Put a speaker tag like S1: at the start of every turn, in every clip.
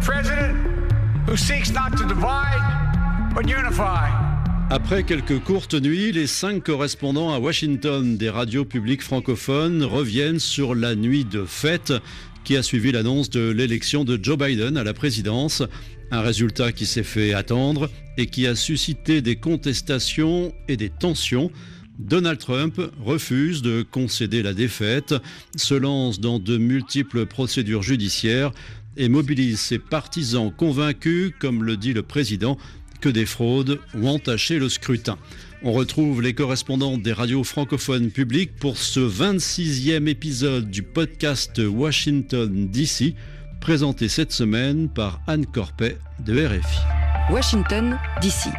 S1: president who seeks not to divide, but unify.
S2: Après quelques courtes nuits, les cinq correspondants à Washington des radios publiques francophones reviennent sur la nuit de fête qui a suivi l'annonce de l'élection de Joe Biden à la présidence. Un résultat qui s'est fait attendre et qui a suscité des contestations et des tensions. Donald Trump refuse de concéder la défaite, se lance dans de multiples procédures judiciaires et mobilise ses partisans convaincus, comme le dit le président, que des fraudes ont entaché le scrutin. On retrouve les correspondants des radios francophones publiques pour ce 26e épisode du podcast Washington DC, présenté cette semaine par Anne Corpet de RFI.
S3: Washington DC.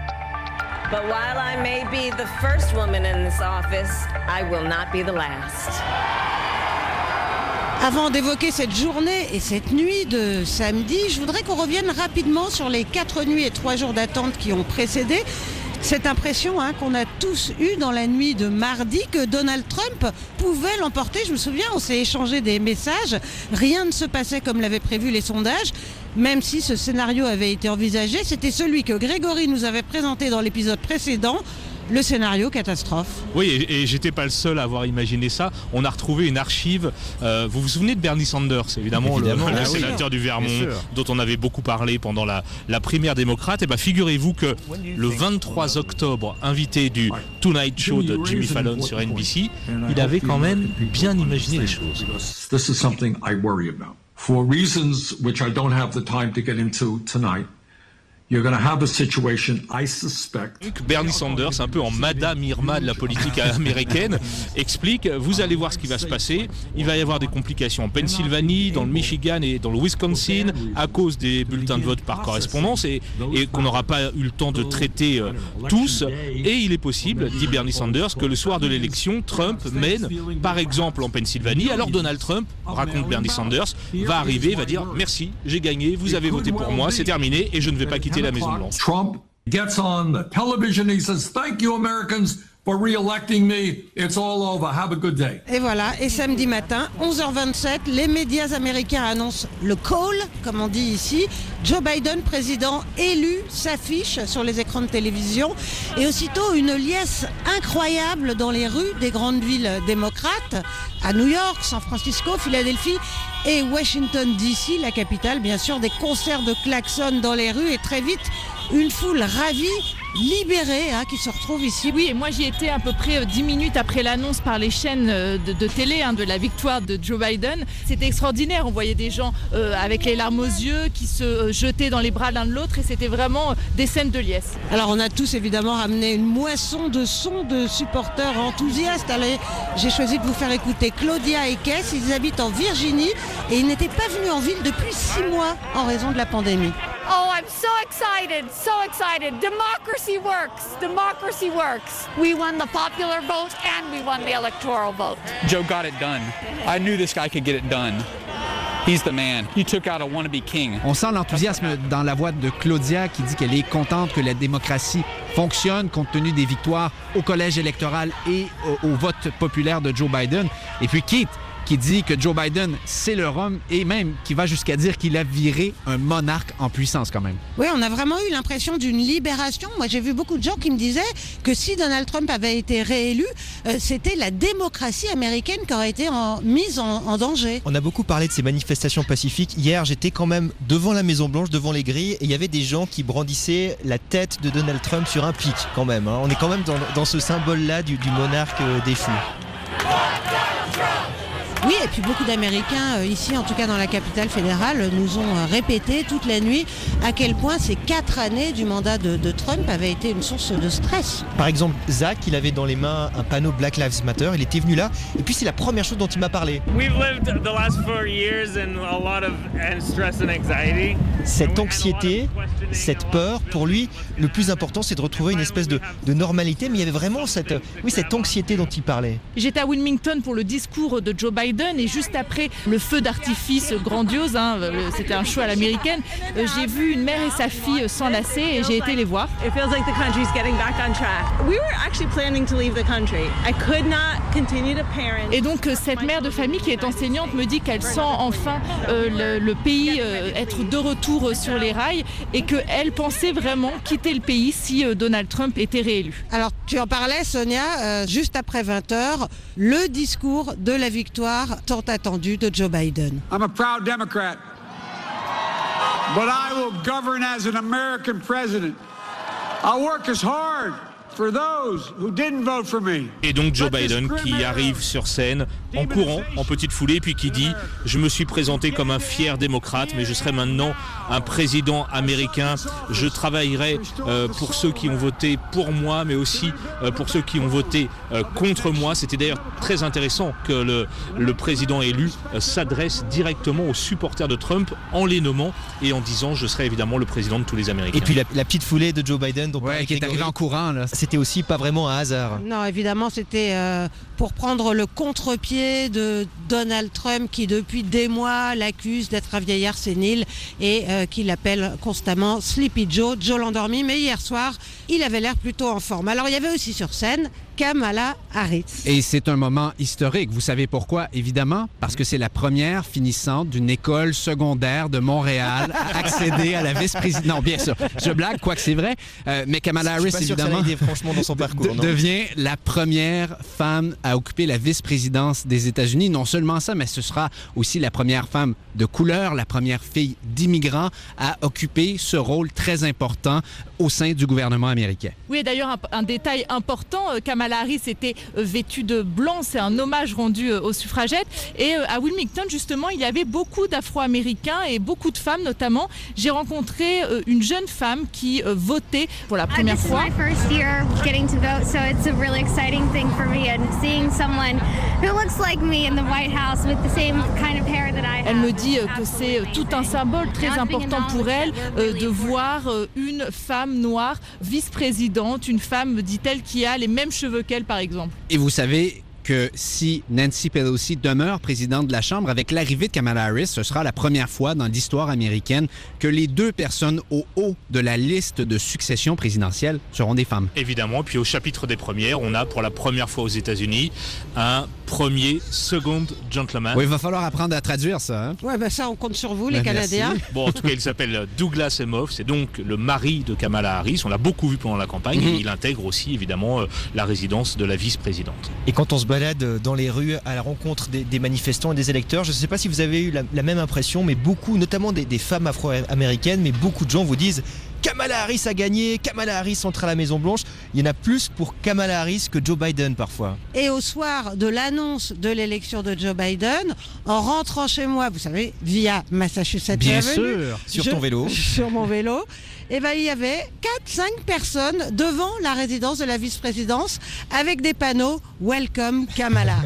S4: But while I may be the first woman in this office, I will not be the last.
S5: Avant d'évoquer cette journée et cette nuit de samedi, je voudrais qu'on revienne rapidement sur les quatre nuits et trois jours d'attente qui ont précédé. Cette impression hein, qu'on a tous eue dans la nuit de mardi que Donald Trump pouvait l'emporter. Je me souviens, on s'est échangé des messages. Rien ne se passait comme l'avaient prévu les sondages. Même si ce scénario avait été envisagé, c'était celui que Grégory nous avait présenté dans l'épisode précédent le scénario catastrophe.
S6: Oui, et, j'étais pas le seul à avoir imaginé ça. On a retrouvé une archive. Euh, vous vous souvenez de Bernie Sanders, évidemment, le,
S7: Ah
S6: sénateur du Vermont, dont on avait beaucoup parlé pendant la, la primaire démocrate. Et ben, figurez-vous que le 23 octobre, invité du Tonight Show de Jimmy Fallon sur NBC, il avait quand même bien imaginé les choses.
S7: This is something I worry about. For reasons which I don't have the time to get into tonight, you're to have a situation, I suspect.
S6: Bernie Sanders, un peu en Madame Irma de la politique américaine, explique vous allez voir ce qui va se passer. Il va y avoir des complications en Pennsylvanie, dans le Michigan et dans le Wisconsin à cause des bulletins de vote par correspondance et, et qu'on n'aura pas eu le temps de traiter euh, tous. Et il est possible, dit Bernie Sanders, que le soir de l'élection, Trump mène, par exemple en Pennsylvanie. Alors Donald Trump, raconte Bernie Sanders, va arriver, va dire merci, j'ai gagné, vous avez voté pour moi, c'est terminé et je ne vais pas quitter la Maison Blanche.
S7: Trump gets on the television, he says, Thank you, Americans, for re-electing me. It's all over. Have a good day.
S5: Et voilà, et samedi matin, 11h27, les médias américains annoncent le call, comme on dit ici. Joe Biden, président élu, s'affiche sur les écrans de télévision. Et aussitôt, une liesse incroyable dans les rues des grandes villes démocrates, à New York, San Francisco, Philadelphie et Washington DC, la capitale, bien sûr, des concerts de klaxons dans les rues et très vite, une foule ravie, libérée, hein, qui se retrouve ici.
S8: Oui, et moi j'y étais à peu près euh, 10 minutes après l'annonce par les chaînes euh, de, de télé hein, de la victoire de Joe Biden. C'était extraordinaire, on voyait des gens euh, avec les larmes aux yeux qui se jetaient dans les bras l'un de l'autre et c'était vraiment des scènes de liesse.
S5: Alors on a tous évidemment ramené une moisson de sons de supporters enthousiastes. Allez, j'ai choisi de vous faire écouter Claudia et Kess. Ils habitent en Virginie et ils n'étaient pas venus en ville depuis six mois en raison de la pandémie.
S9: Oh, I'm so excited, so excited. Democracy works. Democracy works. We won the popular vote and we won the electoral vote.
S10: Joe got it done. I knew this guy could get it done. He's the man. He took out a wannabe king.
S11: On sent l'enthousiasme dans la voix de Claudia qui dit qu'elle est contente que la démocratie fonctionne compte tenu des victoires au collège électoral et au, au vote populaire de Joe Biden. Et puis Keith qui dit que Joe Biden, c'est leur homme et même qui va jusqu'à dire qu'il a viré un monarque en puissance quand même.
S5: Oui, on a vraiment eu l'impression d'une libération. Moi, j'ai vu beaucoup de gens qui me disaient que si Donald Trump avait été réélu, euh, c'était la démocratie américaine qui aurait été en- mise en, en danger.
S12: On a beaucoup parlé de ces manifestations pacifiques. Hier, j'étais quand même devant la Maison Blanche, devant les grilles, et il y avait des gens qui brandissaient la tête de Donald Trump sur un pic, quand même. hein. On est quand même dans, dans ce symbole-là du, du monarque euh, déchu.
S5: Oui, et puis beaucoup d'Américains, euh, ici en tout cas dans la capitale fédérale, nous ont euh, répété toute la nuit à quel point ces quatre années du mandat de, de Trump avaient été une source de stress.
S12: Par exemple, Zach, il avait dans les mains un panneau Black Lives Matter. Il était venu là, et puis c'est la première chose dont il m'a parlé.
S13: We've lived the last four years in a lot of and stress and anxiety.
S12: Cette anxiété, cette peur, pour lui, le plus important, c'est de retrouver une espèce de, de normalité. Mais il y avait vraiment cette, oui, cette anxiété dont il parlait.
S8: J'étais à Wilmington pour le discours de Joe Biden Biden et juste après le feu d'artifice grandiose, hein, euh, c'était un show à l'américaine, euh, j'ai vu une mère et sa fille s'enlacer et j'ai été les voir.
S14: It feels like the country's getting back on track. We were actually planning to leave the country. I could not continue to parent.
S8: Et donc euh, cette mère de famille qui est enseignante me dit qu'elle sent enfin euh, le, le pays euh, être de retour sur les rails et qu'elle pensait vraiment quitter le pays si euh, Donald Trump était réélu.
S5: Alors tu en parlais Sonia, euh, juste après 20h, le discours de la victoire tant attendue de Joe Biden.
S1: I'm a proud Democrat. But I will govern as an American president. I'll work as hard
S6: Et donc Joe Biden qui arrive sur scène en courant, en petite foulée, puis qui dit Je me suis présenté comme un fier démocrate, mais je serai maintenant un président américain. Je travaillerai euh, pour ceux qui ont voté pour moi, mais aussi euh, pour ceux qui ont voté euh, contre moi. C'était d'ailleurs très intéressant que le, le président élu s'adresse directement aux supporters de Trump en les nommant et en disant Je serai évidemment le président de tous les Américains.
S12: Et puis la, la petite foulée de Joe Biden, donc
S11: Ouais, qui est arrivé en courant. Là.
S12: C'était aussi pas vraiment un hasard.
S5: Non, évidemment, c'était euh, pour prendre le contre-pied de Donald Trump qui, depuis des mois, l'accuse d'être un vieillard sénile et euh, qui l'appelle constamment Sleepy Joe, Joe l'endormi. Mais hier soir, il avait l'air plutôt en forme. Alors, il y avait aussi sur scène Kamala Harris.
S11: Et c'est un moment historique. Vous savez pourquoi? Évidemment, parce que c'est la première finissante d'une école secondaire de Montréal à accéder à la vice-présidence. Non, bien sûr, je blague, quoique c'est vrai. Euh, mais Kamala
S12: Je suis
S11: Harris,
S12: pas sûr que ça
S11: évidemment,
S12: l'a aidé, franchement, dans son parcours,
S11: de-
S12: non?
S11: devient la première femme à occuper la vice-présidence des États-Unis. Non seulement ça, mais ce sera aussi la première femme de couleur, la première fille d'immigrants à occuper ce rôle très important au sein du gouvernement américain.
S8: Oui, et d'ailleurs, un, un détail important, euh, Kamala Harris était euh, vêtue de blanc, c'est un hommage rendu euh, aux suffragettes. Et euh, à Wilmington, justement, il y avait beaucoup d'Afro-Américains et beaucoup de femmes notamment. J'ai rencontré une jeune femme qui votait pour la première
S15: Uh, this
S8: fois. Elle me dit que c'est tout un symbole très important pour elle de voir une femme noire vice-présidente, une femme, dit-elle, qui a les mêmes cheveux
S11: Et vous savez que si Nancy Pelosi demeure présidente de la Chambre, avec l'arrivée de Kamala Harris, ce sera la première fois dans l'histoire américaine que les deux personnes au haut de la liste de succession présidentielle seront des femmes.
S6: Évidemment, puis au chapitre des premières, on a pour la première fois aux États-Unis un premier, second gentleman.
S11: Oui, il va falloir apprendre à traduire ça. hein?
S5: Ouais, ben ça, on compte sur vous, les
S11: Ben, merci.
S5: Canadiens.
S6: Bon, en tout cas, il s'appelle Douglas Emhoff. C'est donc le mari de Kamala Harris. On l'a beaucoup vu pendant la campagne. Et il intègre aussi, évidemment, euh, la résidence de la vice-présidente.
S12: Et quand on se balade dans les rues à la rencontre des, manifestants et des électeurs, je ne sais pas si vous avez eu la, même impression, mais beaucoup, notamment des femmes afro-américaines, mais beaucoup de gens vous disent Kamala Harris a gagné, Kamala Harris entre à la Maison Blanche. Il y en a plus pour Kamala Harris que Joe Biden parfois.
S5: Et au soir de l'annonce de l'élection de Joe Biden, en rentrant chez moi, vous savez, via Massachusetts
S11: Bien
S5: Avenue,
S11: sûr.
S12: Sur
S5: je-
S12: ton vélo.
S5: Sur mon vélo. Et ben, il y avait 4-5 personnes devant la résidence de la vice-présidence avec des panneaux Welcome Kamala.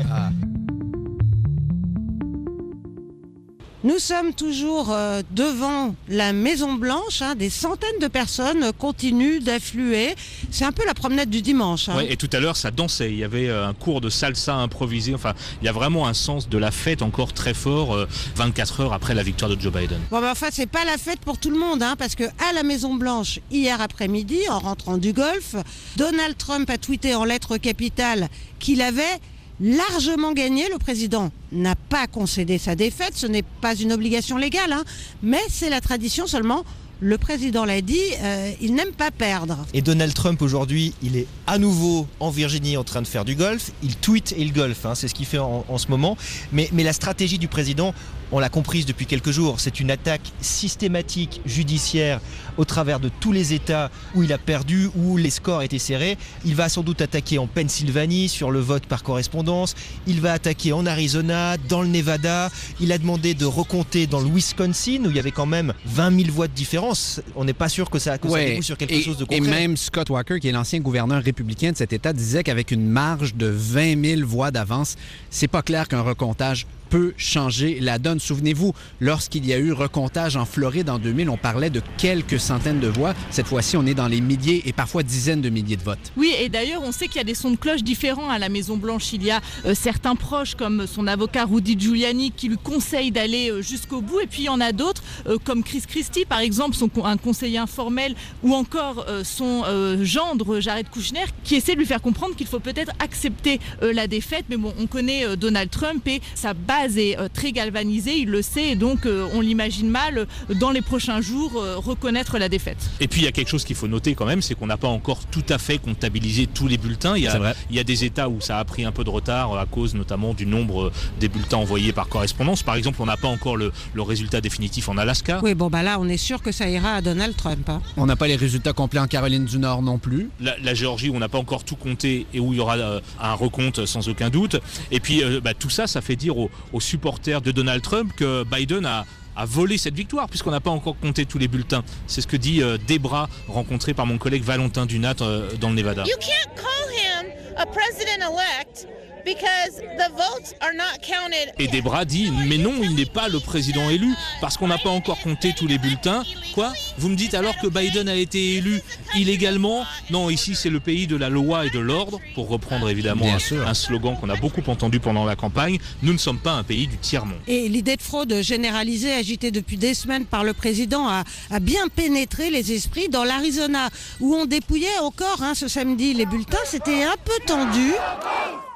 S5: Nous sommes toujours euh, devant la Maison Blanche. hein, des centaines de personnes continuent d'affluer. C'est un peu la promenade du dimanche. hein.
S6: Ouais, et tout à l'heure, ça dansait. Il y avait euh, un cours de salsa improvisé. Enfin, il y a vraiment un sens de la fête encore très fort euh, 24 heures après la victoire de Joe Biden.
S5: Bon, ben, enfin, c'est pas la fête pour tout le monde, hein, parce que à la Maison Blanche hier après-midi, en rentrant du golf, Donald Trump a tweeté en lettres capitales qu'il avait largement gagné. Le président n'a pas concédé sa défaite, ce n'est pas une obligation légale, hein, mais c'est la tradition seulement. Le président l'a dit, euh, il n'aime pas perdre.
S12: Et Donald Trump aujourd'hui, il est à nouveau en Virginie en train de faire du golf. Il tweet et il golf, hein, c'est ce qu'il fait en, ce moment. Mais la stratégie du président, on l'a comprise depuis quelques jours, c'est une attaque systématique, judiciaire, au travers de tous les États où il a perdu, où les scores étaient serrés. Il va sans doute attaquer en Pennsylvanie sur le vote par correspondance. Il va attaquer en Arizona, dans le Nevada. Il a demandé de recompter dans le Wisconsin, où il y avait quand même 20 000 voix de différence. on n'est pas sûr que ça, que
S11: Ouais.
S12: sur quelque
S11: et,
S12: chose de
S11: et
S12: concret.
S11: même Scott Walker, qui est l'ancien gouverneur républicain de cet État, disait qu'avec une marge de 20 000 voix d'avance, c'est pas clair qu'un recomptage peut changer la donne. Souvenez-vous, lorsqu'il y a eu recomptage en Floride en 2000, on parlait de quelques centaines de voix. Cette fois-ci, on est dans les milliers et parfois dizaines de milliers de votes.
S8: Oui, et d'ailleurs, on sait qu'il y a des sons de cloche différents à la Maison-Blanche. Il y a euh, certains proches, comme son avocat Rudy Giuliani, qui lui conseille d'aller euh, jusqu'au bout. Et puis, il y en a d'autres, comme Chris Christie, par exemple, son, un conseiller informel, ou encore euh, son euh, gendre, Jared Kushner, qui essaie de lui faire comprendre qu'il faut peut-être accepter euh, la défaite. Mais bon, on connaît euh, Donald Trump et sa base est euh, très galvanisée, il le sait, et donc euh, on l'imagine mal, euh, dans les prochains jours, euh, reconnaître la défaite.
S6: Et puis il y a quelque chose qu'il faut noter quand même, c'est qu'on n'a pas encore tout à fait comptabilisé tous les bulletins. Il y, a, il y a des États où ça a pris un peu de retard euh, à cause notamment du nombre euh, des bulletins envoyés par correspondance. Par exemple, on n'a pas encore le, le résultat définitif en Alaska.
S5: Oui, bon, bah là, on est sûr que ça ira à Donald Trump. hein.
S11: On n'a pas les résultats complets en Caroline du Nord non plus.
S6: La, la Géorgie où on n'a pas encore tout compté et où il y aura euh, un recompte sans aucun doute. Et puis euh, bah, tout ça, ça fait dire aux, aux supporters de Donald Trump que Biden a a volé cette victoire puisqu'on n'a pas encore compté tous les bulletins. C'est ce que dit euh, Debra, rencontrée par mon collègue Valentin Dunat euh, dans le Nevada.
S16: You can't call him a president elect because the votes are not counted.
S6: Et Debra dit mais non, il n'est pas le président élu parce qu'on n'a pas encore compté tous les bulletins. Quoi? Vous me dites alors que Biden a été élu illégalement? Non, ici c'est le pays de la loi et de l'ordre, pour reprendre évidemment un, slogan qu'on a beaucoup entendu pendant la campagne. Nous ne sommes pas un pays du tiers-monde.
S5: Et l'idée de fraude généralisée, agitée depuis des semaines par le président, a, a bien pénétré les esprits dans l'Arizona, où on dépouillait encore hein, ce samedi les bulletins. C'était un peu tendu.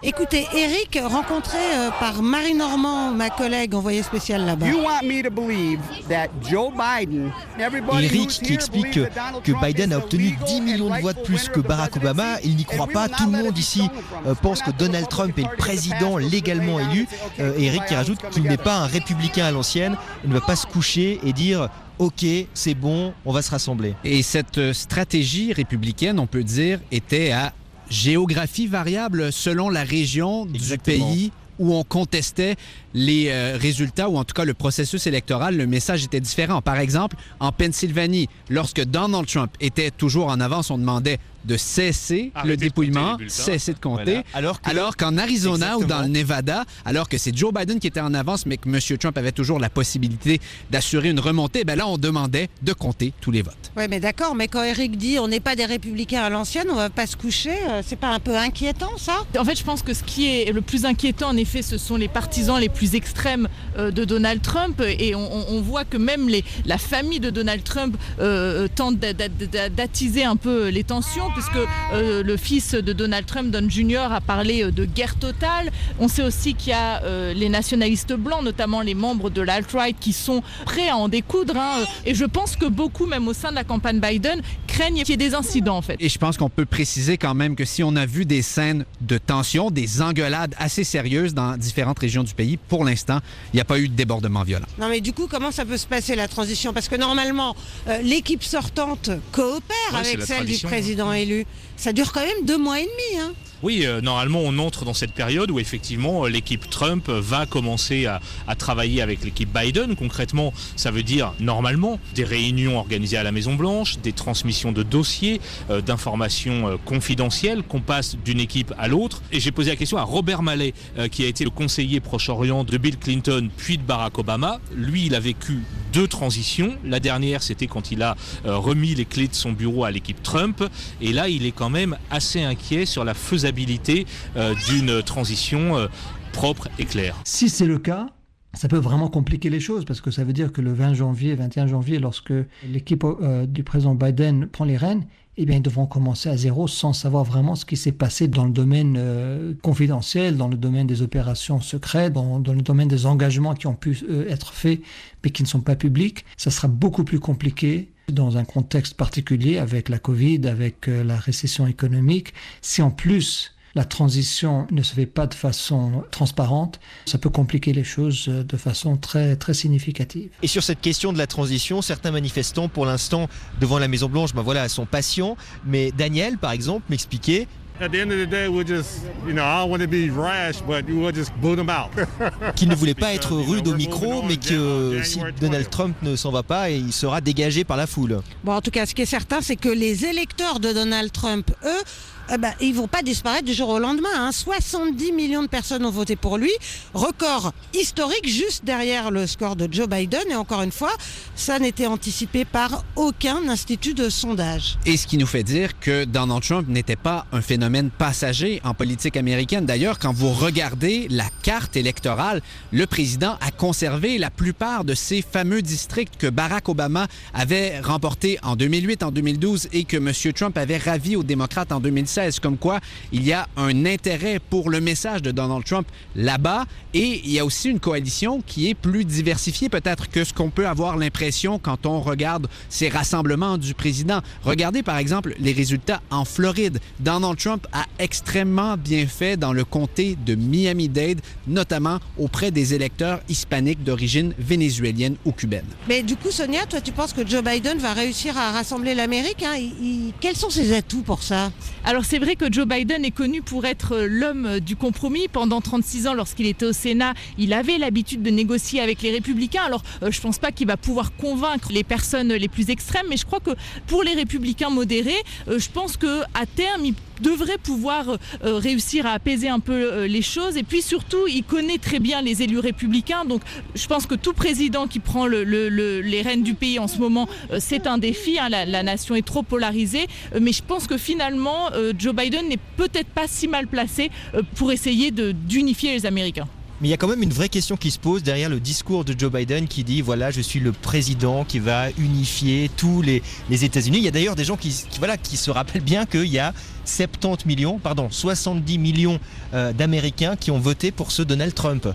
S5: Écoutez, Eric, rencontré euh, par Marie Normand, ma collègue envoyée spéciale là-bas.
S17: You want me to believe that Joe Biden, everybody
S12: Eric qui explique que, Biden a obtenu
S17: legal
S12: 10 millions de voix de plus que Barack Obama. Il n'y croit pas. Tout le monde ici euh, pense que Donald Trump est le président légalement élu. Euh, Eric qui rajoute qu'il n'est pas un républicain à l'ancienne. Il ne va pas se coucher et dire Ok, c'est bon, on va se rassembler.
S11: Et cette stratégie républicaine, on peut dire, était à géographie variable selon la région
S12: Exactement.
S11: du pays où on contestait les euh, résultats ou en tout cas le processus électoral, le message était différent. Par exemple, en Pennsylvanie, lorsque Donald Trump était toujours en avance, on demandait de cesser
S6: Arrêtez
S11: le
S6: de
S11: dépouillement, cesser de compter.
S12: Voilà. Alors que-
S11: Alors qu'en Arizona ou dans le Nevada, alors que c'est Joe Biden qui était en avance, mais que M. Trump avait toujours la possibilité d'assurer une remontée, ben là, on demandait de compter tous les votes.
S5: Oui, mais d'accord, mais quand Eric dit on n'est pas des républicains à l'ancienne, on va pas se coucher, euh, c'est pas un peu inquiétant ça?
S8: En fait, je pense que ce qui est le plus inquiétant, en effet, ce sont les partisans les plus extrêmes euh, de Donald Trump. Et on, voit que même les, la famille de Donald Trump euh, tente d'a- d'a- d'a- d'attiser un peu les tensions, puisque euh, le fils de Donald Trump, Don Jr., a parlé euh, de guerre totale. On sait aussi qu'il y a euh, les nationalistes blancs, notamment les membres de l'alt-right, qui sont prêts à en découdre. hein. Et je pense que beaucoup, même au sein de la campagne Biden, craignent qu'il y ait des incidents, en fait.
S11: Et je pense qu'on peut préciser quand même que si on a vu des scènes de tension, des engueulades assez sérieuses dans différentes régions du pays, pour l'instant, il n'y a pas eu de débordement violent.
S5: Non mais du coup, comment ça peut se passer la transition? Parce que normalement, euh, l'équipe sortante coopère
S6: Ouais,
S5: avec celle du
S6: tradition,
S5: président Ça dure quand même deux mois et demi. Hein.
S6: Oui, euh, normalement, on entre dans cette période où effectivement euh, l'équipe Trump va commencer à, travailler avec l'équipe Biden. Concrètement, ça veut dire normalement des réunions organisées à la Maison Blanche, des transmissions de dossiers, euh, d'informations euh, confidentielles qu'on passe d'une équipe à l'autre. Et j'ai posé la question à Robert Mallet, euh, qui a été le conseiller Proche-Orient de Bill Clinton puis de Barack Obama. Lui, il a vécu deux transitions. La dernière, c'était quand il a euh, remis les clés de son bureau à l'équipe Trump. Et là, il est quand même assez inquiet sur la faisabilité euh, d'une transition euh, propre et claire.
S18: Si c'est le cas, ça peut vraiment compliquer les choses parce que ça veut dire que le 20 janvier, 21 janvier, lorsque l'équipe euh, du président Biden prend les rênes, eh bien, ils devront commencer à zéro sans savoir vraiment ce qui s'est passé dans le domaine confidentiel, dans le domaine des opérations secrètes, dans, le domaine des engagements qui ont pu être faits mais qui ne sont pas publics. Ça sera beaucoup plus compliqué dans un contexte particulier avec la Covid, avec euh, la récession économique. Si en plus la transition ne se fait pas de façon transparente, ça peut compliquer les choses euh, de façon très, très significative.
S12: Et sur cette question de la transition, certains manifestants, pour l'instant, devant la Maison Blanche, ben voilà, sont patients. Mais Daniel, par exemple, m'expliquait
S19: at the end of the day, we'll just, you know, I don't want to be rash, but we'll just boot them out.
S12: Qu'il ne voulait pas être rude au micro, mais que si Donald Trump ne s'en va pas, il sera dégagé par la foule.
S5: Bon, en tout cas, ce qui est certain, c'est que les électeurs de Donald Trump, eux, eh ben, ils vont pas disparaître du jour au lendemain. Hein. 70 millions de personnes ont voté pour lui. Record historique juste derrière le score de Joe Biden. Et encore une fois, ça n'était anticipé par aucun institut de sondage.
S11: Et ce qui nous fait dire que Donald Trump n'était pas un phénomène passager en politique américaine. D'ailleurs, quand vous regardez la carte électorale, le président a conservé la plupart de ces fameux districts que Barack Obama avait remportés en 2008, en 2012 et que M. Trump avait ravi aux démocrates en 2016 comme quoi il y a un intérêt pour le message de Donald Trump là-bas et il y a aussi une coalition qui est plus diversifiée peut-être que ce qu'on peut avoir l'impression quand on regarde ces rassemblements du président. Regardez par exemple les résultats en Floride. Donald Trump a extrêmement bien fait dans le comté de Miami-Dade, notamment auprès des électeurs hispaniques d'origine vénézuélienne ou cubaine.
S5: Mais du coup, Sonia, toi, tu penses que Joe Biden va réussir à rassembler l'Amérique hein? Quels sont ses atouts pour ça?
S8: Alors c'est vrai que Joe Biden est connu pour être euh, l'homme du compromis. Pendant 36 ans, lorsqu'il était au Sénat, il avait l'habitude de négocier avec les républicains. Alors euh, je pense pas qu'il va pouvoir convaincre les personnes les plus extrêmes, mais je crois que pour les républicains modérés, euh, je pense que à terme, il devrait pouvoir euh, réussir à apaiser un peu euh, les choses. Et puis surtout, il connaît très bien les élus républicains. Donc je pense que tout président qui prend le- le- le- les rênes du pays en ce moment, euh, c'est un défi. hein. La, la nation est trop polarisée. Euh, mais je pense que finalement, euh, Joe Biden n'est peut-être pas si mal placé euh, pour essayer d'unifier les Américains.
S12: Mais il y a quand même une vraie question qui se pose derrière le discours de Joe Biden qui dit voilà, je suis le président qui va unifier tous les, les États-Unis. Il y a d'ailleurs des gens qui, qui, voilà, qui se rappellent bien qu'il y a 70 millions, pardon, 70 millions euh, d'Américains qui ont voté pour ce Donald Trump.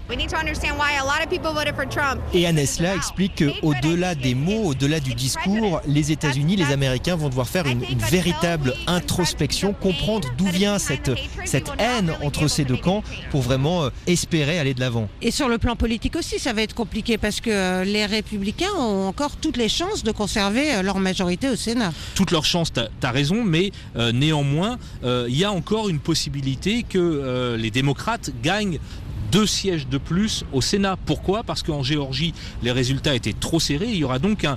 S12: Et Anesla explique qu'au-delà des mots, au-delà du discours, les États-Unis, les Américains vont devoir faire une, une véritable introspection, comprendre d'où vient cette, cette haine entre ces deux camps pour vraiment euh, espérer aller de l'avant.
S5: Et sur le plan politique aussi, ça va être compliqué parce que euh, les républicains ont encore toutes les chances de conserver euh, leur majorité au Sénat.
S6: toutes leurs chances, tu as, raison, mais euh, néanmoins, euh, il y a encore une possibilité que euh, les démocrates gagnent deux sièges de plus au Sénat. Pourquoi? Parce qu'en Géorgie, les résultats étaient trop serrés. Il y aura donc un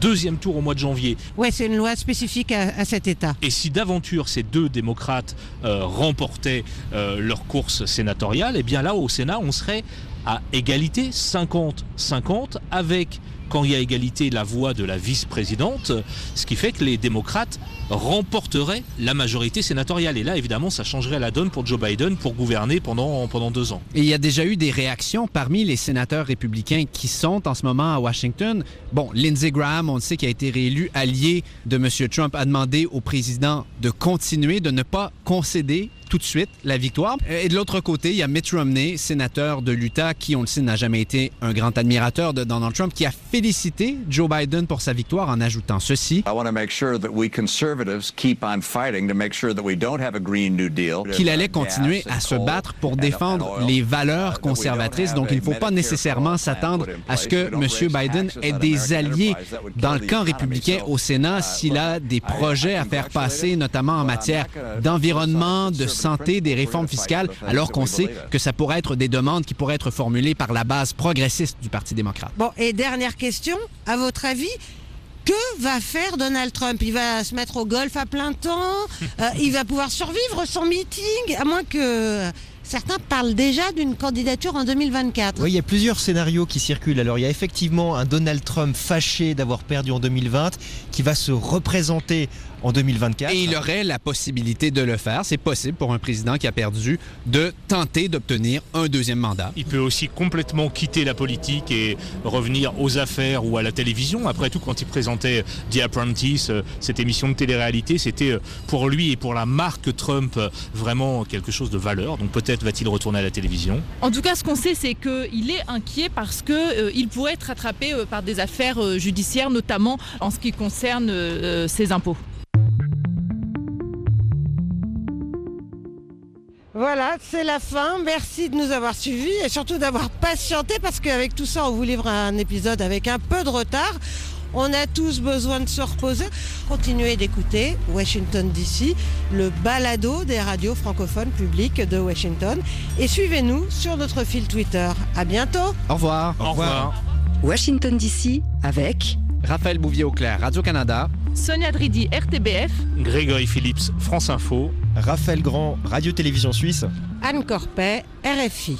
S6: deuxième tour au mois de janvier.
S5: Ouais, c'est une loi spécifique à, à cet État.
S6: Et si d'aventure ces deux démocrates euh, remportaient euh, leur course sénatoriale, eh bien là, au Sénat, on serait à égalité 50-50 avec, quand il y a égalité, la voix de la vice-présidente, ce qui fait que les démocrates remporteraient la majorité sénatoriale. Et là, évidemment, ça changerait la donne pour Joe Biden pour gouverner pendant, pendant deux ans.
S11: Et il y a déjà eu des réactions parmi les sénateurs républicains qui sont en ce moment à Washington. Bon, Lindsey Graham, on le sait, qui a été réélu allié de M. Trump, a demandé au président de continuer, de ne pas concéder tout de suite la victoire. Et de l'autre côté, il y a Mitt Romney, sénateur de l'Utah, qui, on le sait, n'a jamais été un grand admirateur de Donald Trump, qui a félicité Joe Biden pour sa victoire en ajoutant ceci. Qu'il allait continuer à se battre pour défendre les valeurs conservatrices. Donc, il ne faut pas nécessairement s'attendre à ce que M. Biden ait des alliés dans le camp républicain au Sénat s'il a des projets à faire passer, notamment en matière d'environnement, de des réformes fiscales, alors qu'on sait que ça pourrait être des demandes qui pourraient être formulées par la base progressiste du Parti démocrate.
S5: Bon, et dernière question, à votre avis, que va faire Donald Trump? Il va se mettre au golf à plein temps Euh, Il va pouvoir survivre son meeting À moins que certains parlent déjà d'une candidature en 2024.
S12: Oui, il y a plusieurs scénarios qui circulent. Alors, il y a effectivement un Donald Trump fâché d'avoir perdu en 2020 qui va se représenter en 2024.
S11: Et il aurait la possibilité de le faire. C'est possible pour un président qui a perdu de tenter d'obtenir un deuxième mandat.
S6: Il peut aussi complètement quitter la politique et revenir aux affaires ou à la télévision. Après tout, quand il présentait The Apprentice, euh, cette émission de télé-réalité, c'était euh, pour lui et pour la marque Trump euh, vraiment quelque chose de valeur. Donc peut-être va-t-il retourner à la télévision?
S8: En tout cas, ce qu'on sait, c'est qu'il est inquiet parce qu'il pourrait être attrapé euh, par des affaires euh, judiciaires, notamment en ce qui concerne euh, ses impôts.
S5: Voilà, c'est la fin. Merci de nous avoir suivis et surtout d'avoir patienté parce qu'avec tout ça, on vous livre un épisode avec un peu de retard. On a tous besoin de se reposer. Continuez d'écouter Washington DC, le balado des radios francophones publiques de Washington. Et suivez-nous sur notre fil Twitter. À bientôt.
S11: Au revoir.
S6: Au revoir.
S3: Washington DC avec
S11: Raphaël Bouvier-Auclair, Radio-Canada.
S8: Sonia Dridi, RTBF.
S6: Grégory Phillips, France Info.
S12: Raphaël Grand, Radio-Télévision Suisse.
S5: Anne Corpet, RFI.